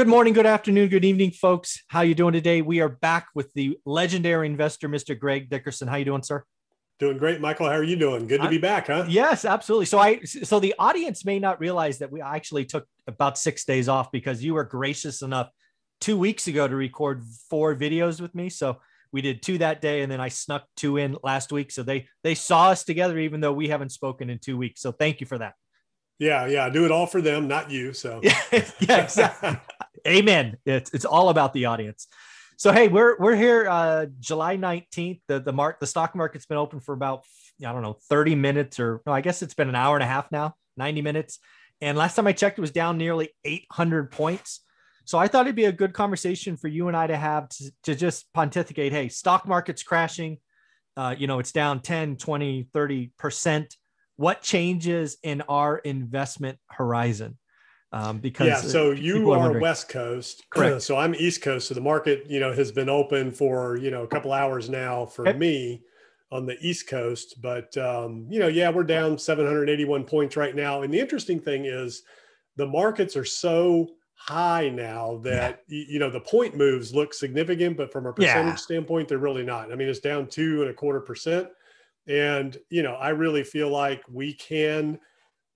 Good morning, good afternoon, good evening, folks. How you doing today? We are back with the legendary investor, Mr. Greg Dickerson. How you doing, sir? Doing great, Michael. How are you doing? Good to be back, huh? Yes, absolutely. So I so the audience may not realize that we actually took about six days off because you were gracious enough two weeks ago to record four videos with me. So we did two that day, and then I snuck two in last week. So they they saw us together, even though we haven't spoken in two weeks. So thank you for that. Yeah, yeah. Do it all for them, not you. So yeah, exactly. Amen. It's it's all about the audience. So hey, we're we're here uh, July 19th. The the mark the stock market's been open for about I don't know 30 minutes or no, I guess it's been an hour and a half now, 90 minutes. And last time I checked, it was down nearly 800 points. So I thought it'd be a good conversation for you and I to have to, to just pontificate. Hey, stock market's crashing. Uh, you know, it's down 10, 20, 30%. What changes in our investment horizon? Um, because yeah so you are, are west coast correct so i'm east coast so the market you know has been open for you know a couple hours now for okay. me on the east coast but um, you know yeah we're down 781 points right now and the interesting thing is the markets are so high now that yeah. you know the point moves look significant but from a percentage yeah. standpoint they're really not i mean it's down two and a quarter percent and you know i really feel like we can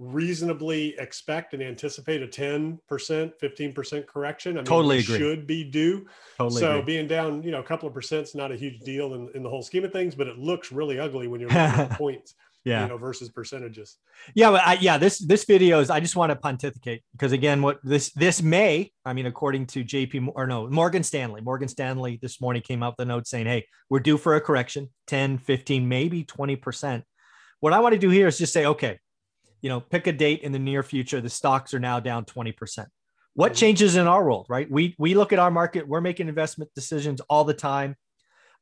reasonably expect and anticipate a 10%, 15% correction. I mean, totally agree. should be due. Totally so agree. being down, you know, a couple of percent is not a huge deal in, in the whole scheme of things, but it looks really ugly when you're looking at points. Yeah. You know, versus percentages. Yeah, but I, yeah, this this video is. I just want to pontificate because again, what this this May, I mean, according to JP or no Morgan Stanley, Morgan Stanley this morning came out with a note saying, "Hey, we're due for a correction, 10, 15, maybe 20 percent." What I want to do here is just say, okay, you know, pick a date in the near future. The stocks are now down 20%. What changes in our world, right? We we look at our market, we're making investment decisions all the time.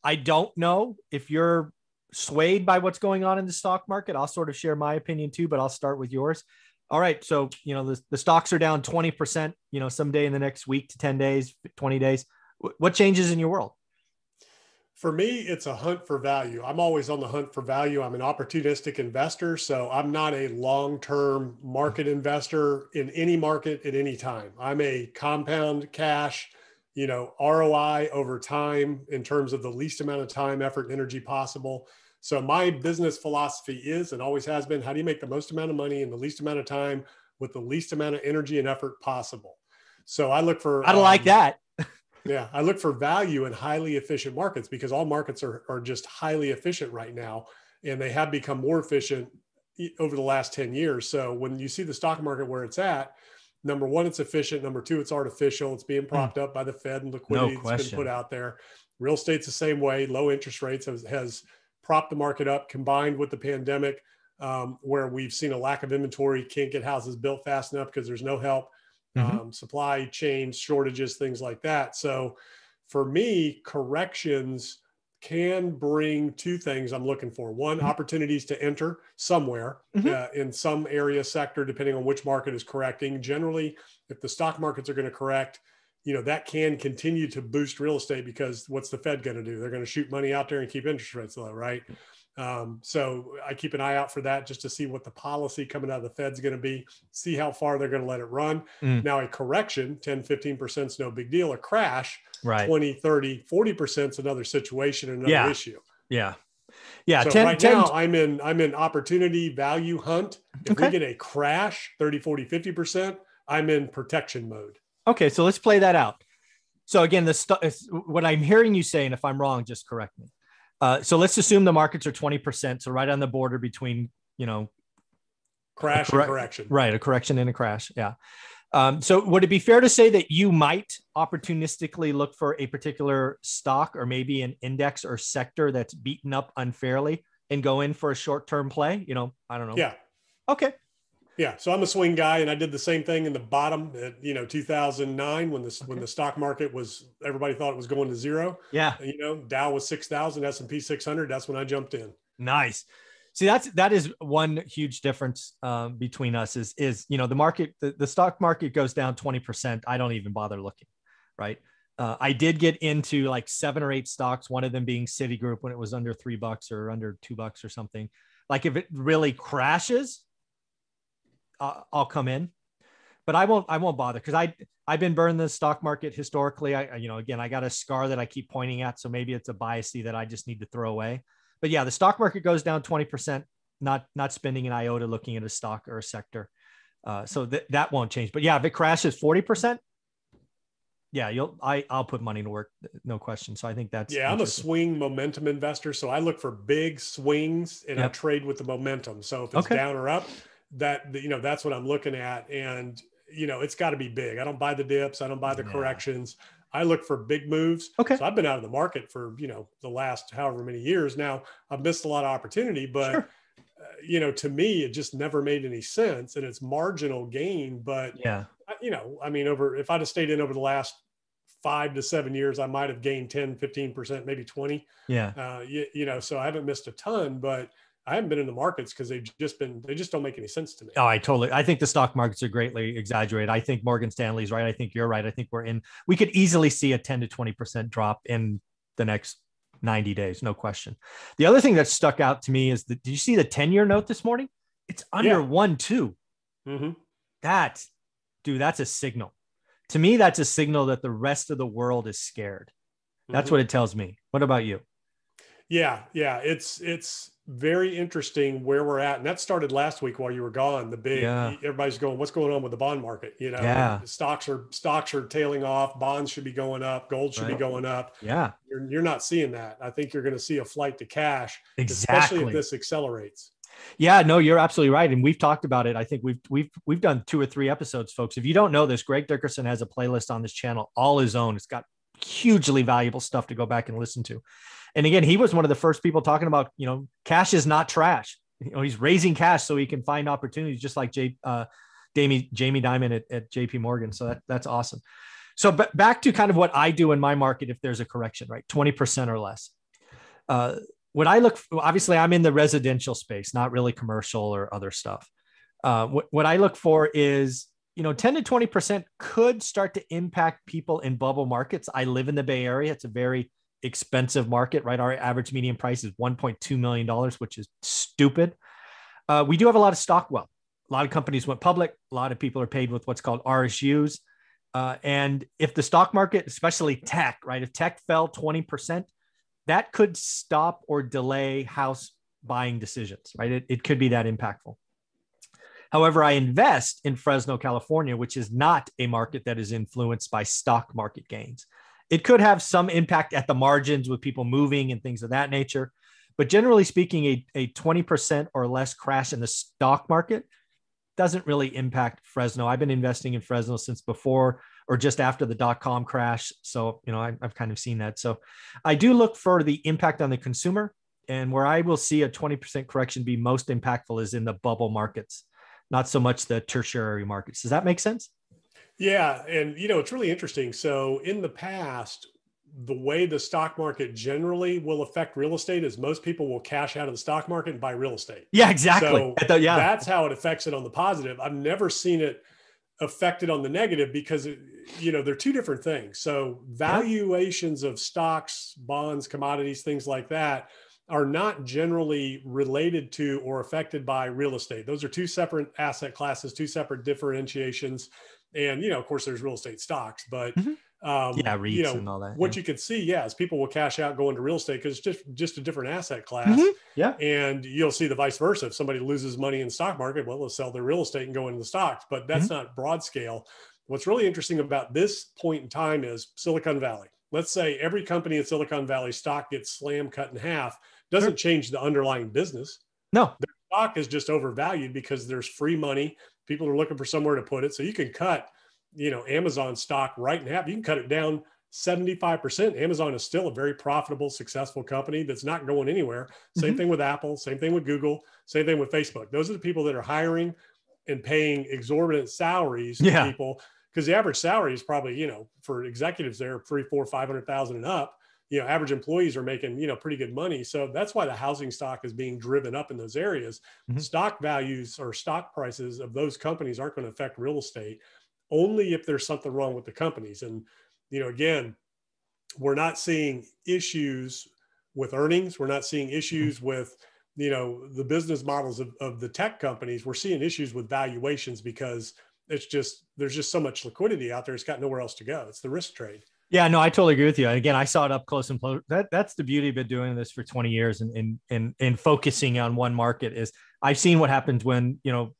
I don't know if you're swayed by what's going on in the stock market. I'll sort of share my opinion too, but I'll start with yours. All right. So, you know, the, the stocks are down 20%, you know, someday in the next week to 10 days, 20 days. What changes in your world? For me, it's a hunt for value. I'm always on the hunt for value. I'm an opportunistic investor, so I'm not a long-term market investor in any market at any time. I'm a compound cash, you know, ROI over time in terms of the least amount of time, effort, and energy possible. So my business philosophy is and always has been, how do you make the most amount of money in the least amount of time with the least amount of energy and effort possible? So I look for I don't um, like that. Yeah, I look for value in highly efficient markets because all markets are, are just highly efficient right now, and they have become more efficient over the last 10 years. So when you see the stock market where it's at, number one, it's efficient. Number two, it's artificial. It's being hmm. propped up by the Fed and liquidity no that's been put out there. Real estate's the same way. Low interest rates has, has propped the market up combined with the pandemic, um, where we've seen a lack of inventory, can't get houses built fast enough because there's no help mm-hmm. um, supply chain shortages, things like that. So for me, corrections can bring two things I'm looking for. One, mm-hmm. opportunities to enter somewhere mm-hmm. uh, in some area sector, depending on which market is correcting. Generally, if the stock markets are going to correct, you know that can continue to boost real estate because what's the Fed going to do? They're going to shoot money out there and keep interest rates low, right? Um, so I keep an eye out for that just to see what the policy coming out of the Fed's going to be, see how far they're going to let it run. Mm. Now, a correction, 10, 15% is no big deal. A crash, right. 20, 30, 40% is another situation, another yeah. issue. Yeah. Yeah. So 10, right 10, now I'm in, I'm in opportunity value hunt. If okay. we get a crash, 30, 40, 50%, I'm in protection mode. Okay. So let's play that out. So again, the st- what I'm hearing you say, and if I'm wrong, just correct me uh, so let's assume the markets are 20%. So right on the border between, you know, crash and correction. Right. A correction and a crash. Yeah. Um, so would it be fair to say that you might opportunistically look for a particular stock or maybe an index or sector that's beaten up unfairly and go in for a short-term play? You know, I don't know. Yeah. Okay. Yeah, so I'm a swing guy, and I did the same thing in the bottom, at, you know, 2009 when this okay. when the stock market was everybody thought it was going to zero. Yeah, you know, Dow was six thousand, S and P 600. That's when I jumped in. Nice. See, that's that is one huge difference um, between us. Is is you know the market the, the stock market goes down 20 percent. I don't even bother looking, right? Uh, I did get into like seven or eight stocks, one of them being Citigroup when it was under three bucks or under two bucks or something. Like if it really crashes, uh, I'll come in. but I won't I won't bother because I I've been burned the stock market historically. I you know again I got a scar that I keep pointing at, so maybe it's a biasy that I just need to throw away. But yeah, the stock market goes down twenty percent, not not spending an iota looking at a stock or a sector. Uh, so th- that won't change. But yeah, if it crashes forty percent, yeah, you'll I I'll put money to work, no question. So I think that's yeah. I'm a swing momentum investor, so I look for big swings and yep. I trade with the momentum. So if it's okay. down or up, that you know that's what I'm looking at, and you know it's got to be big. I don't buy the dips, I don't buy the yeah. corrections. I look for big moves. Okay. So I've been out of the market for you know the last however many years now. I've missed a lot of opportunity, but. Sure. Uh, you know, to me, it just never made any sense, and it's marginal gain. But yeah, you know, I mean, over if I'd have stayed in over the last five to seven years, I might have gained 10, 15%, maybe 20. Yeah. Uh, you, you know, so I haven't missed a ton, but I haven't been in the markets because they've just been, they just don't make any sense to me. Oh, I totally, I think the stock markets are greatly exaggerated. I think Morgan Stanley's right. I think you're right. I think we're in, we could easily see a 10 to 20% drop in the next 90 days. No question. The other thing that stuck out to me is that, did you see the 10 year note this morning? It's under yeah. one, two. Mm-hmm. That dude, that's a signal. To me, that's a signal that the rest of the world is scared. That's mm-hmm. what it tells me. What about you? Yeah, yeah, it's it's very interesting where we're at, and that started last week while you were gone. The big yeah. everybody's going, what's going on with the bond market? You know, yeah. stocks are stocks are tailing off, bonds should be going up, gold should right. be going up. Yeah, you're, you're not seeing that. I think you're going to see a flight to cash, exactly. especially if this accelerates. Yeah, no, you're absolutely right, and we've talked about it. I think we've we've we've done two or three episodes, folks. If you don't know this, Greg Dickerson has a playlist on this channel, all his own. It's got hugely valuable stuff to go back and listen to. And again, he was one of the first people talking about, you know, cash is not trash. You know, he's raising cash so he can find opportunities, just like J, uh, Jamie Jamie Dimon at, at J.P. Morgan. So that, that's awesome. So, but back to kind of what I do in my market, if there's a correction, right, twenty percent or less. Uh, what I look obviously I'm in the residential space, not really commercial or other stuff. Uh, what, what I look for is you know 10 to 20 percent could start to impact people in bubble markets. I live in the Bay Area; it's a very expensive market, right? Our average median price is 1.2 million dollars, which is stupid. Uh, we do have a lot of stock wealth. A lot of companies went public. A lot of people are paid with what's called RSUs. Uh, and if the stock market, especially tech, right, if tech fell 20 percent, that could stop or delay house buying decisions, right? It, it could be that impactful. However, I invest in Fresno, California, which is not a market that is influenced by stock market gains. It could have some impact at the margins with people moving and things of that nature. But generally speaking, a, a 20% or less crash in the stock market doesn't really impact Fresno. I've been investing in Fresno since before or just after the dot com crash. So, you know, I, have kind of seen that. So I do look for the impact on the consumer. And where I will see a 20% correction be most impactful is in the bubble markets, not so much the tertiary markets. Does that make sense? Yeah. And, you know, it's really interesting. So in the past, the way the stock market generally will affect real estate is most people will cash out of the stock market and buy real estate. Yeah, exactly. So yeah. that's how it affects it on the positive. I've never seen it affected on the negative because it, you know they're two different things so valuations of stocks bonds commodities things like that are not generally related to or affected by real estate those are two separate asset classes two separate differentiations and you know of course there's real estate stocks but mm-hmm. Um, yeah, REITs you know, and all that. What yeah. you can see, yeah, is people will cash out, go into real estate because it's just just a different asset class. Mm-hmm. Yeah, and you'll see the vice versa. If somebody loses money in stock market, well, they'll sell their real estate and go into the stocks. But that's mm-hmm. not broad scale. What's really interesting about this point in time is Silicon Valley. Let's say every company in Silicon Valley stock gets slam cut in half. Doesn't sure. change the underlying business. No, their stock is just overvalued because there's free money. People are looking for somewhere to put it, so you can cut you know Amazon stock right in half. You can cut it down 75%. Amazon is still a very profitable, successful company that's not going anywhere. Same mm-hmm. thing with Apple, same thing with Google, same thing with Facebook. Those are the people that are hiring and paying exorbitant salaries yeah. to people because the average salary is probably, you know, for executives there, three, four, five hundred thousand and up. You know, average employees are making, you know, pretty good money. So that's why the housing stock is being driven up in those areas. Mm-hmm. Stock values or stock prices of those companies aren't going to affect real estate only if there's something wrong with the companies. And, you know, again, we're not seeing issues with earnings. We're not seeing issues mm-hmm. with, you know, the business models of, of the tech companies. We're seeing issues with valuations because it's just there's just so much liquidity out there. It's got nowhere else to go. It's the risk trade. Yeah, no, I totally agree with you. And again, I saw it up close and close. That that's the beauty of it doing this for 20 years and and and, and focusing on one market is I've seen what happens when you know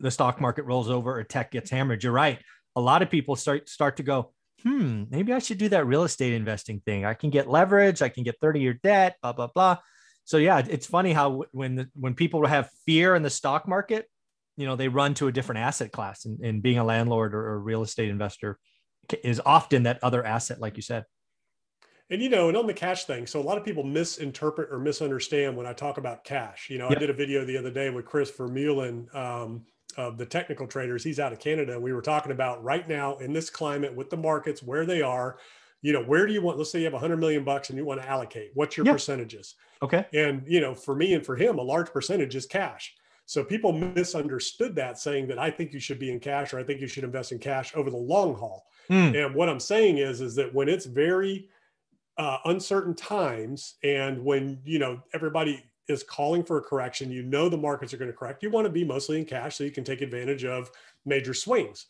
the stock market rolls over or tech gets hammered. You're right. A lot of people start start to go, hmm, maybe I should do that real estate investing thing. I can get leverage, I can get 30 year debt, blah, blah, blah. So yeah, it's funny how when the, when people have fear in the stock market, you know, they run to a different asset class and, and being a landlord or a real estate investor is often that other asset, like you said. And you know, and on the cash thing, so a lot of people misinterpret or misunderstand when I talk about cash. You know, yep. I did a video the other day with Chris Vermeulen um, of the technical traders. He's out of Canada, we were talking about right now in this climate with the markets where they are. You know, where do you want? Let's say you have 100 million bucks and you want to allocate. What's your yep. percentages? Okay. And you know, for me and for him, a large percentage is cash. So people misunderstood that, saying that I think you should be in cash or I think you should invest in cash over the long haul. Mm. And what I'm saying is, is that when it's very uh, uncertain times and when you know everybody is calling for a correction, you know the markets are going to correct. You want to be mostly in cash so you can take advantage of major swings.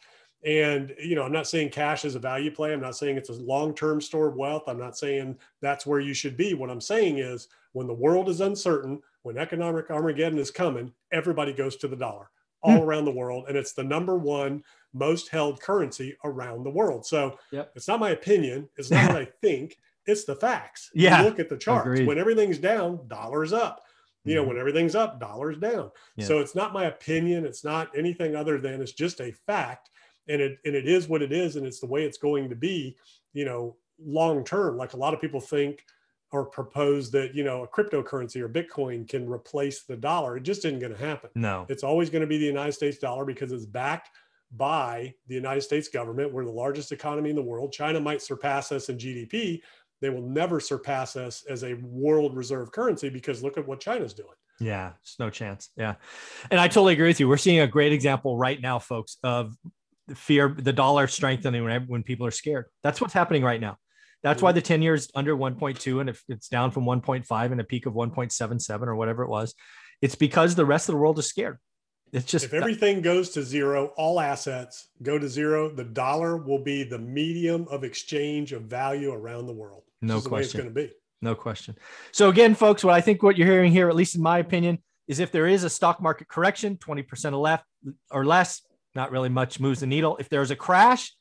And you know, I'm not saying cash is a value play. I'm not saying it's a long-term store of wealth. I'm not saying that's where you should be. What I'm saying is when the world is uncertain, when economic Armageddon is coming, everybody goes to the dollar all hmm. around the world. And it's the number one most held currency around the world. So yep. it's not my opinion. It's not what I think. It's the facts. Yeah. You look at the charts. Agreed. When everything's down, dollars up you know, mm-hmm. when everything's up, dollars down. Yeah. So it's not my opinion. It's not anything other than it's just a fact. And it, and it is what it is. And it's the way it's going to be, you know, long term. Like a lot of people think or propose that, you know, a cryptocurrency or Bitcoin can replace the dollar. It just isn't going to happen. No. It's always going to be the United States dollar because it's backed by the United States government. We're the largest economy in the world. China might surpass us in GDP, they will never surpass us as a world reserve currency because look at what China's doing. Yeah, it's no chance. Yeah. And I totally agree with you. We're seeing a great example right now, folks, of fear, the dollar strengthening when, when people are scared. That's what's happening right now. That's why mm-hmm. the 10 years under 1.2 and if it's down from 1.5 and a peak of 1.77 or whatever it was, it's because the rest of the world is scared. It's just if everything goes to zero, all assets go to zero, the dollar will be the medium of exchange of value around the world. No question. it's going to be. No question. So again, folks, what I think what you're hearing here, at least in my opinion, is if there is a stock market correction, 20% or left or less, not really much moves the needle. If there's a crash,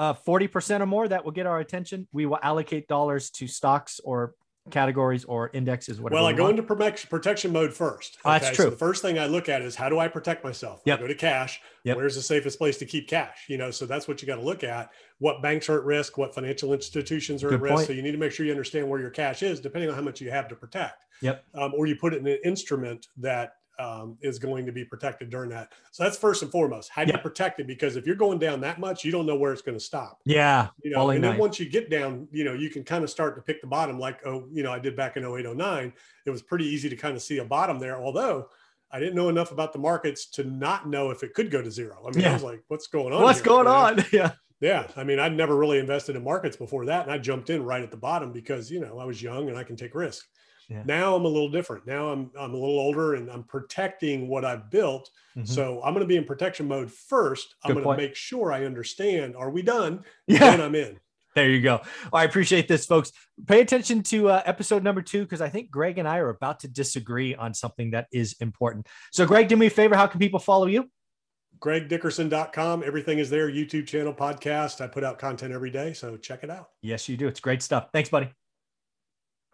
uh, 40% or more, that will get our attention. We will allocate dollars to stocks or categories or indexes, whatever. Well, I go want. into protection mode first. Okay? Oh, that's true. So the first thing I look at is how do I protect myself? Yep. I go to cash. Yep. Where's the safest place to keep cash? You know, so that's what you got to look at. What banks are at risk? What financial institutions are Good at risk? Point. So you need to make sure you understand where your cash is, depending on how much you have to protect. Yep. Um, or you put it in an instrument that um, is going to be protected during that. So that's first and foremost. How do yeah. you protect it? Because if you're going down that much, you don't know where it's going to stop. Yeah. You know, and then once you get down, you know, you can kind of start to pick the bottom like, oh, you know, I did back in 08, 09. It was pretty easy to kind of see a bottom there. Although I didn't know enough about the markets to not know if it could go to zero. I mean, yeah. I was like, what's going on? What's here? going on? Yeah. Yeah. I mean, I'd never really invested in markets before that. And I jumped in right at the bottom because, you know, I was young and I can take risks. Yeah. Now I'm a little different. Now I'm I'm a little older and I'm protecting what I've built. Mm-hmm. So I'm going to be in protection mode first. I'm going to make sure I understand. Are we done? Yeah. Then I'm in. There you go. I appreciate this, folks. Pay attention to uh, episode number two because I think Greg and I are about to disagree on something that is important. So, Greg, do me a favor. How can people follow you? GregDickerson.com. Everything is there. YouTube channel, podcast. I put out content every day. So check it out. Yes, you do. It's great stuff. Thanks, buddy.